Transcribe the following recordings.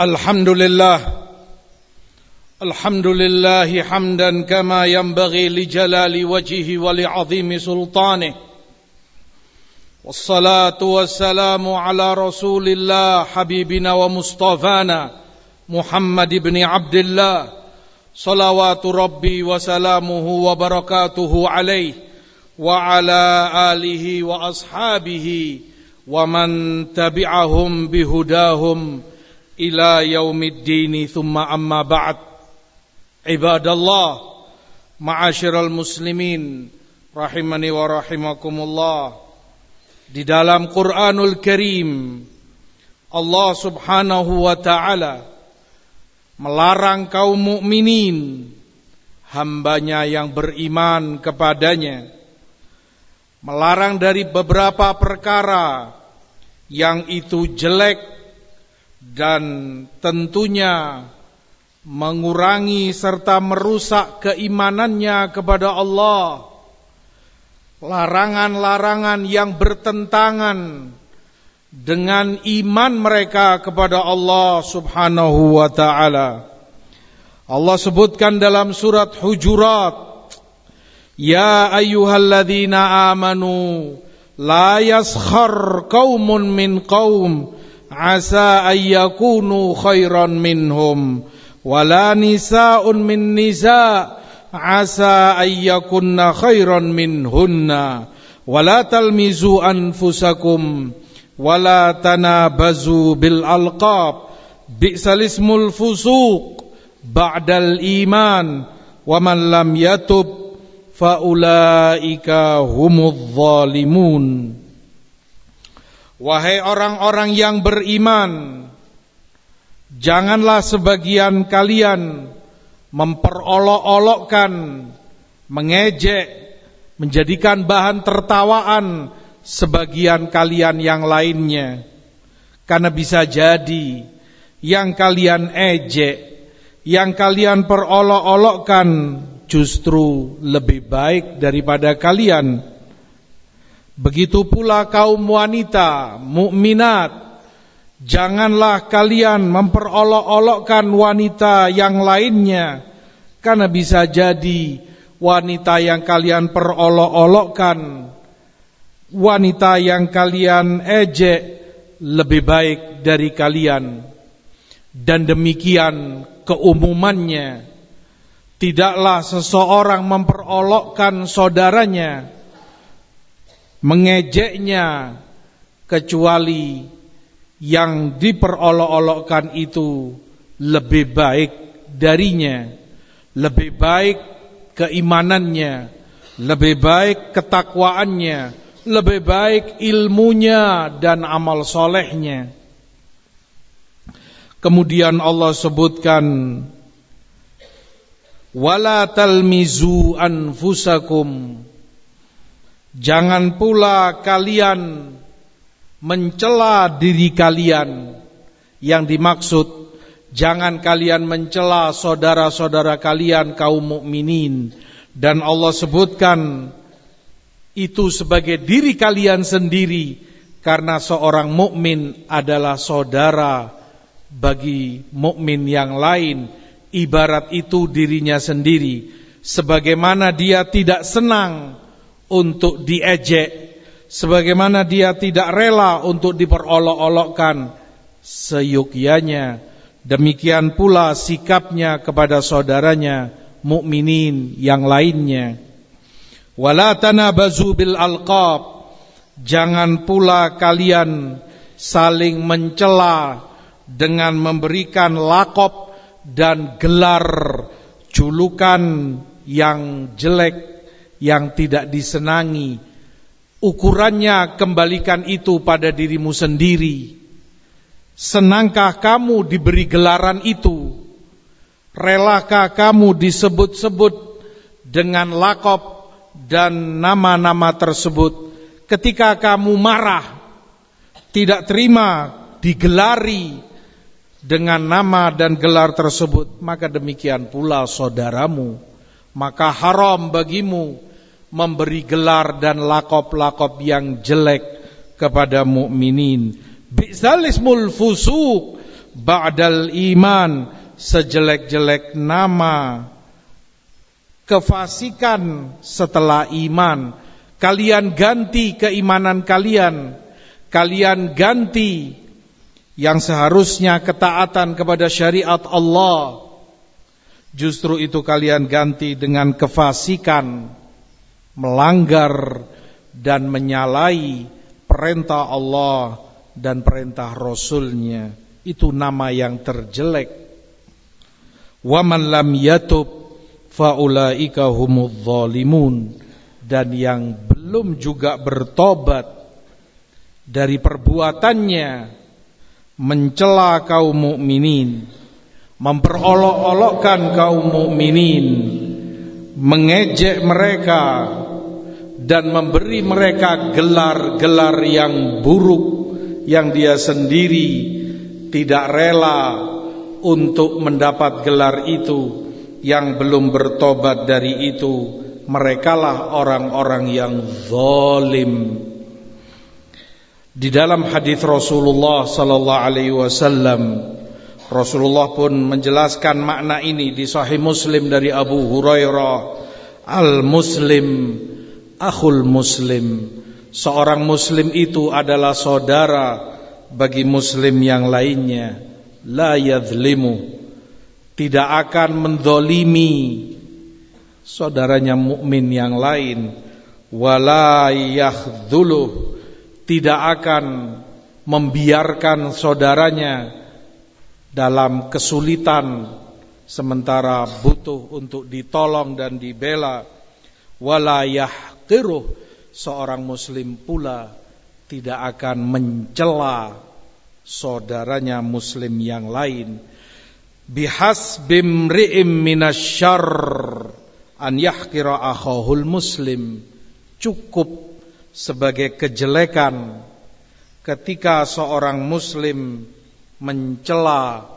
الحمد لله الحمد لله حمدا كما ينبغي لجلال وجهه ولعظيم سلطانه والصلاة والسلام على رسول الله حبيبنا ومصطفانا محمد بن عبد الله صلوات ربي وسلامه وبركاته عليه وعلى آله وأصحابه ومن تبعهم بهداهم ila yaumiddini thumma amma ba'd. Ibadallah ma'asyiral muslimin rahimani wa rahimakumullah. Di dalam Qur'anul Karim Allah Subhanahu wa taala melarang kaum mukminin hambanya yang beriman kepadanya. Melarang dari beberapa perkara yang itu jelek dan tentunya mengurangi serta merusak keimanannya kepada Allah. Larangan-larangan yang bertentangan dengan iman mereka kepada Allah Subhanahu wa taala. Allah sebutkan dalam surat Hujurat, "Ya ayyuhalladzina amanu la yaskhar qaumun min qaum asa ayyakunu khairan minhum. Wala nisa'un min nisa' asa ayyakunna khairan minhunna. Wala talmizu anfusakum. Wala tanabazu bil alqab. Bi'sal ismul fusuq. Ba'dal iman. Wa man lam yatub faulaika humudz zalimun Wahai orang-orang yang beriman Janganlah sebagian kalian Memperolok-olokkan Mengejek Menjadikan bahan tertawaan Sebagian kalian yang lainnya. Karena bisa jadi Yang kalian ejek Yang kalian perolok-olokkan Justru lebih baik daripada kalian Begitu pula kaum wanita mukminat janganlah kalian memperolok-olokkan wanita yang lainnya karena bisa jadi wanita yang kalian perolok-olokkan wanita yang kalian ejek lebih baik dari kalian. Dan demikian keumumannya. Tidaklah seseorang memperolokkan saudaranya mengejeknya kecuali yang diperolok-olokkan itu lebih baik darinya, lebih baik keimanannya, lebih baik ketakwaannya, lebih baik ilmunya dan amal solehnya. Kemudian Allah sebutkan wala talmizu anfusakum Jangan pula kalian mencela diri kalian. Yang dimaksud jangan kalian mencela saudara-saudara kalian kaum mukminin. Dan Allah sebutkan itu sebagai diri kalian sendiri karena seorang mukmin adalah saudara bagi mukmin yang lain. Ibarat itu dirinya sendiri. Sebagaimana dia tidak senang untuk diejek. Sebagaimana dia tidak rela untuk diperolok-olokkan seyukyanya demikian pula sikapnya kepada saudaranya mukminin yang lainnya. Wala tanabazu bil alqab. Jangan pula kalian saling mencela dengan memberikan lakop dan gelar julukan yang jelek yang tidak disenangi. Ukurannya kembalikan itu pada dirimu sendiri. Senangkah kamu diberi gelaran itu? Relakah kamu disebut-sebut dengan lakop dan nama-nama tersebut? Ketika kamu marah, tidak terima digelari dengan nama dan gelar tersebut, maka demikian pula saudaramu. Maka haram bagimu memberi gelar dan lakop-lakop yang jelek kepada mukminin. Bi'sal ismul fusuq ba'dal iman sejelek-jelek nama kefasikan setelah iman. Kalian ganti keimanan kalian. Kalian ganti yang seharusnya ketaatan kepada syariat Allah. Justru itu kalian ganti dengan kefasikan melanggar dan menyalahi perintah Allah dan perintah Rasulnya. Itu nama yang terjelek. Waman lam yatub faulaika humudz zalimun. Dan yang belum juga bertobat dari perbuatannya mencela kaum mukminin, memperolok-olokkan kaum mukminin, mengejek mereka dan memberi mereka gelar-gelar yang buruk yang dia sendiri tidak rela untuk mendapat gelar itu yang belum bertobat dari itu merekalah orang-orang yang zalim. Di dalam hadis Rasulullah sallallahu alaihi wasallam Rasulullah pun menjelaskan makna ini di Sahih Muslim dari Abu Hurairah Al-Muslim akhul muslim. Seorang muslim itu adalah saudara bagi muslim yang lainnya. La yadhlimu. Tidak akan mendolimi Saudaranya mukmin yang lain. Wala yakhdhuluh tidak akan membiarkan saudaranya dalam kesulitan sementara butuh untuk ditolong dan dibela. Wala yahqiruh seorang muslim pula tidak akan mencela saudaranya muslim yang lain. Bihas bimri'im minasyarr an yahqira akhahul muslim. Cukup sebagai kejelekan ketika seorang muslim mencela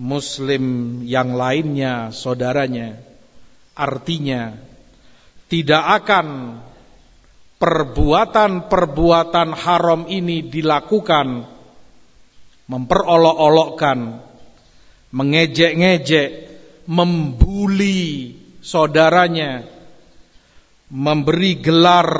muslim yang lainnya saudaranya. Artinya tidak akan perbuatan-perbuatan haram ini dilakukan memperolok-olokkan mengejek-ngejek membuli saudaranya memberi gelar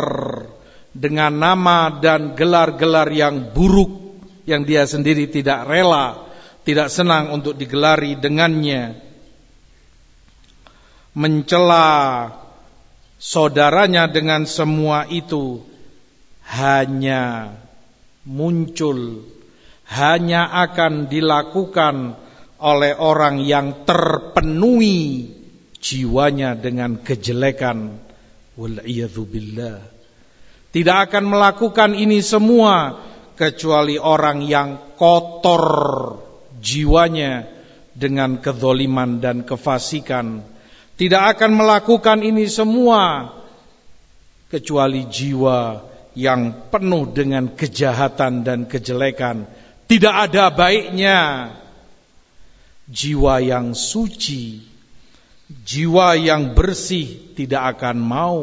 dengan nama dan gelar-gelar yang buruk yang dia sendiri tidak rela, tidak senang untuk digelari dengannya. Mencela saudaranya dengan semua itu hanya muncul, hanya akan dilakukan oleh orang yang terpenuhi jiwanya dengan kejelekan. Tidak akan melakukan ini semua kecuali orang yang kotor jiwanya dengan kezoliman dan kefasikan. Tidak akan melakukan ini semua kecuali jiwa yang penuh dengan kejahatan dan kejelekan. Tidak ada baiknya jiwa yang suci, jiwa yang bersih tidak akan mau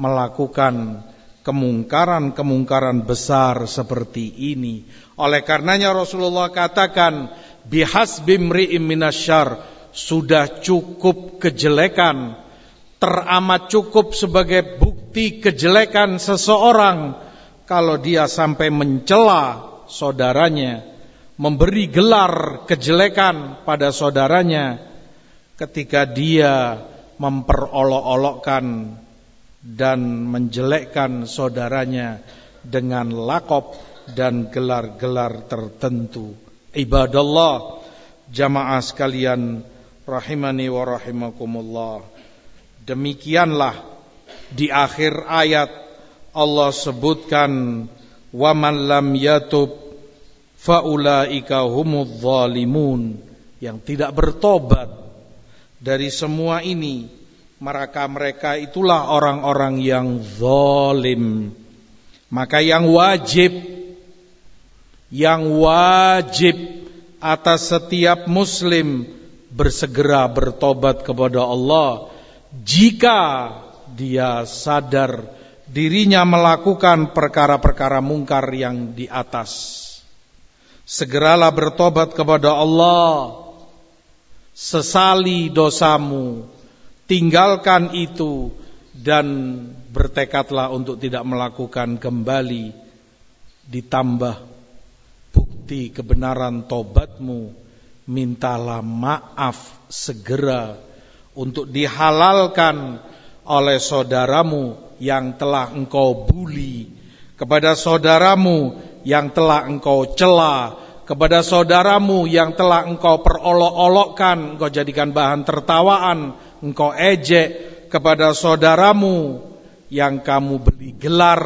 melakukan kemungkaran-kemungkaran besar seperti ini. Oleh karenanya Rasulullah katakan bihasbi mri'im minasyar sudah cukup kejelekan teramat cukup sebagai bukti kejelekan seseorang kalau dia sampai mencela saudaranya, memberi gelar kejelekan pada saudaranya ketika dia memperolok-olokkan dan menjelekkan saudaranya dengan lakop dan gelar-gelar tertentu. Ibadallah, jamaah sekalian rahimani wa rahimakumullah. Demikianlah di akhir ayat Allah sebutkan wa man lam yatub faulaika humudz zalimun yang tidak bertobat dari semua ini maka mereka itulah orang-orang yang zalim. Maka yang wajib yang wajib atas setiap muslim bersegera bertobat kepada Allah jika dia sadar dirinya melakukan perkara-perkara mungkar yang di atas. segeralah bertobat kepada Allah. Sesali dosamu. Tinggalkan itu dan bertekadlah untuk tidak melakukan kembali. Ditambah bukti kebenaran tobatmu mintalah maaf segera untuk dihalalkan oleh saudaramu yang telah engkau bully kepada saudaramu yang telah engkau cela kepada saudaramu yang telah engkau perolok-olokkan engkau jadikan bahan tertawaan engkau ejek kepada saudaramu yang kamu beli gelar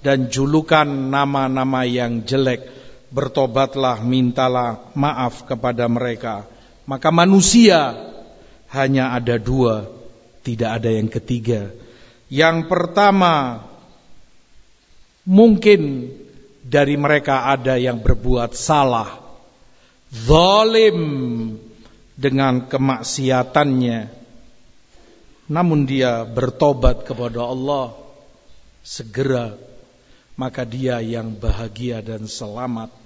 dan julukan nama-nama yang jelek bertobatlah mintalah maaf kepada mereka. Maka manusia hanya ada dua tidak ada yang ketiga. Yang pertama mungkin dari mereka ada yang berbuat salah. Zalim dengan kemaksiatannya. Namun dia bertobat kepada Allah segera. Maka dia yang bahagia dan selamat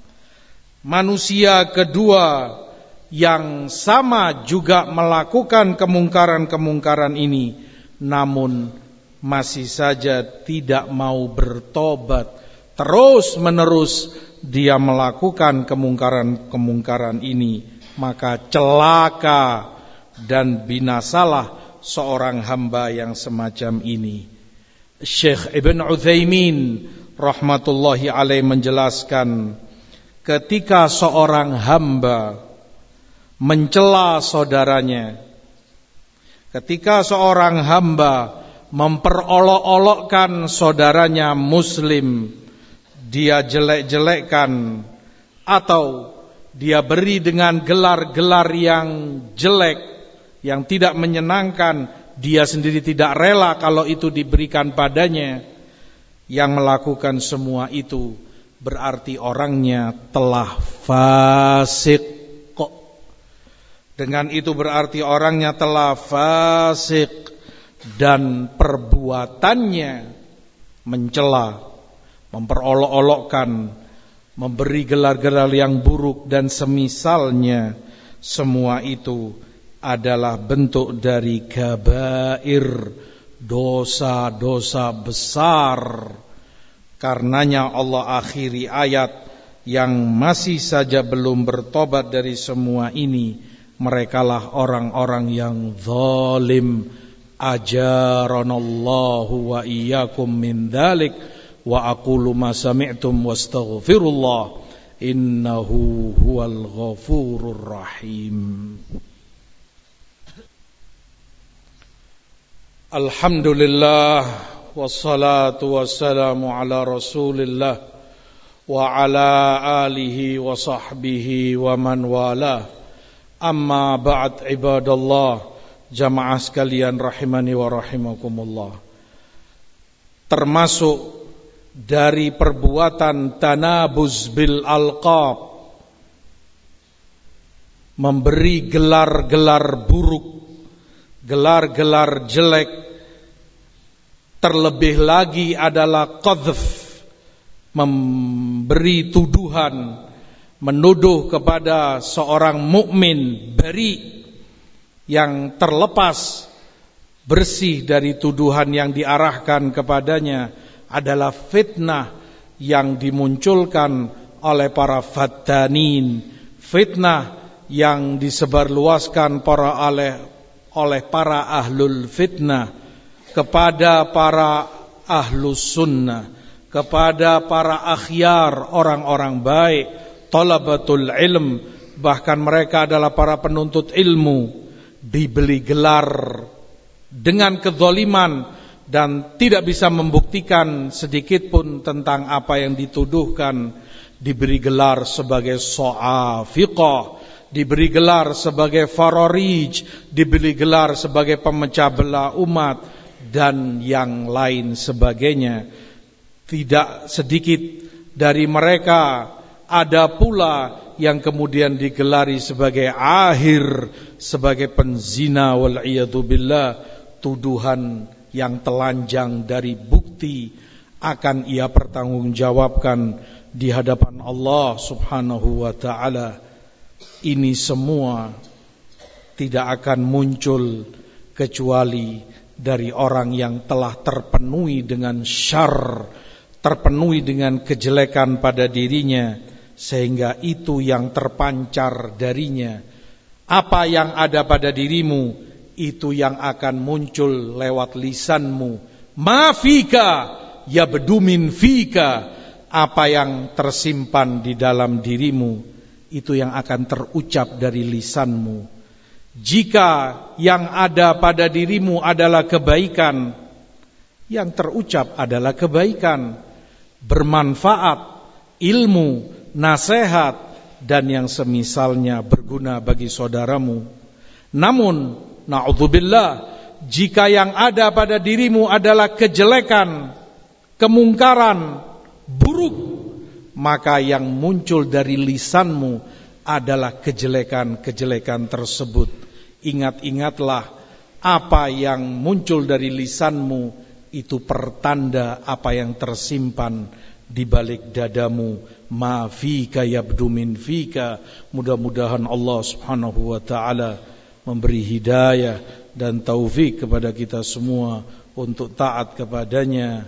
manusia kedua yang sama juga melakukan kemungkaran-kemungkaran ini namun masih saja tidak mau bertobat terus menerus dia melakukan kemungkaran-kemungkaran ini maka celaka dan binasalah seorang hamba yang semacam ini. Syekh Ibn Uthaymin rahmatullahi alaih menjelaskan ketika seorang hamba mencela saudaranya ketika seorang hamba memperolok-olokkan saudaranya muslim dia jelek-jelekkan atau dia beri dengan gelar-gelar yang jelek yang tidak menyenangkan, dia sendiri tidak rela kalau itu diberikan padanya. Yang melakukan semua itu berarti orangnya telah fasik. Kok? Dengan itu berarti orangnya telah fasik. Dan perbuatannya mencela, memperolok-olokkan, memberi gelar-gelar yang buruk dan semisalnya semua itu adalah bentuk dari kabair dosa-dosa besar Karenanya Allah akhiri ayat yang masih saja belum bertobat dari semua ini merekalah orang-orang yang zalim. Ajaranallahu wa iyyakum min dalik wa akulu ma sami'tum wastaghfirullah. Innahu huwal ghafurur rahim. Alhamdulillah والصلاة والسلام على رسول الله وعلى آله وصحبه ومن والاه أما بعد عباد الله jamaah sekalian rahimani wa rahimakumullah termasuk dari perbuatan tanabuz bil alqab memberi gelar-gelar buruk gelar-gelar jelek Terlebih lagi adalah qadhf memberi tuduhan menuduh kepada seorang mukmin beri yang terlepas bersih dari tuduhan yang diarahkan kepadanya adalah fitnah yang dimunculkan oleh para fattanin fitnah yang disebarluaskan para oleh oleh para ahlul fitnah kepada para ahlus sunnah, kepada para akhyar, orang-orang baik, talabatul ilm, bahkan mereka adalah para penuntut ilmu, dibeli gelar dengan kezaliman dan tidak bisa membuktikan sedikit pun tentang apa yang dituduhkan, diberi gelar sebagai so'afiqah, diberi gelar sebagai farorij, diberi gelar sebagai pemecah belah umat, dan yang lain sebagainya. Tidak sedikit dari mereka ada pula yang kemudian digelari sebagai akhir, sebagai penzina wal billah, tuduhan yang telanjang dari bukti akan ia pertanggungjawabkan di hadapan Allah Subhanahu wa taala ini semua tidak akan muncul kecuali dari orang yang telah terpenuhi dengan syar, terpenuhi dengan kejelekan pada dirinya sehingga itu yang terpancar darinya. Apa yang ada pada dirimu itu yang akan muncul lewat lisanmu. Mafika ya bedumin fika apa yang tersimpan di dalam dirimu itu yang akan terucap dari lisanmu. Jika yang ada pada dirimu adalah kebaikan, yang terucap adalah kebaikan, bermanfaat, ilmu, nasihat, dan yang semisalnya berguna bagi saudaramu. Namun, na'udzubillah, jika yang ada pada dirimu adalah kejelekan, kemungkaran, buruk maka yang muncul dari lisanmu adalah kejelekan-kejelekan tersebut. Ingat-ingatlah apa yang muncul dari lisanmu itu pertanda apa yang tersimpan di balik dadamu. Ma fika yabdu min fika. Mudah-mudahan Allah Subhanahu wa taala memberi hidayah dan taufik kepada kita semua untuk taat kepadanya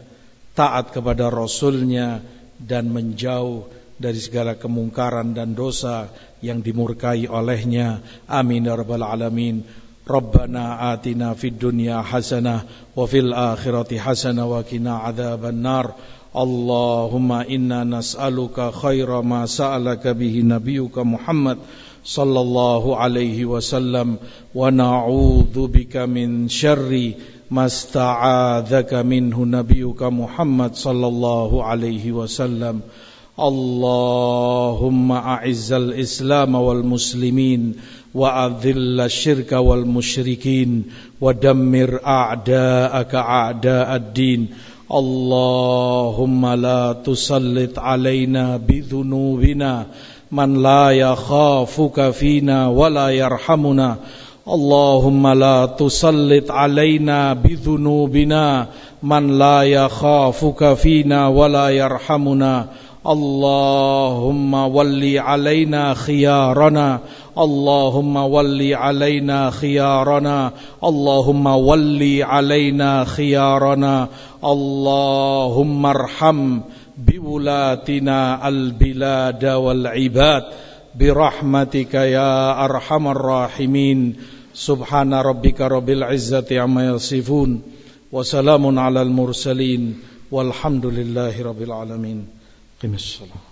taat kepada Rasulnya dan menjauh dari segala kemungkaran dan dosa yang dimurkai olehnya. Amin ya rabbal alamin. Rabbana atina fid dunya hasanah wa fil akhirati hasanah wa qina adzaban nar. Allahumma inna nas'aluka khaira ma sa'alaka bihi nabiyyuka Muhammad sallallahu alaihi wasallam wa na'udzu bika min syarri ما استعاذك منه نبيك محمد صلى الله عليه وسلم اللهم أعز الإسلام والمسلمين وأذل الشرك والمشركين ودمر أعداءك أعداء الدين. اللهم لا تسلط علينا بذنوبنا من لا يخافك فينا ولا يرحمنا. اللهم لا تسلط علينا بذنوبنا من لا يخافك فينا ولا يرحمنا. اللهم ول علينا خيارنا اللهم ول علينا خيارنا اللهم ول علينا خيارنا اللهم ارحم بولاتنا البلاد والعباد برحمتك يا ارحم الراحمين Subhana rabbika rabbil izzati amma yasifun. Wa salamun alal mursalin walhamdulillahi rabbil alamin. قم الصلاه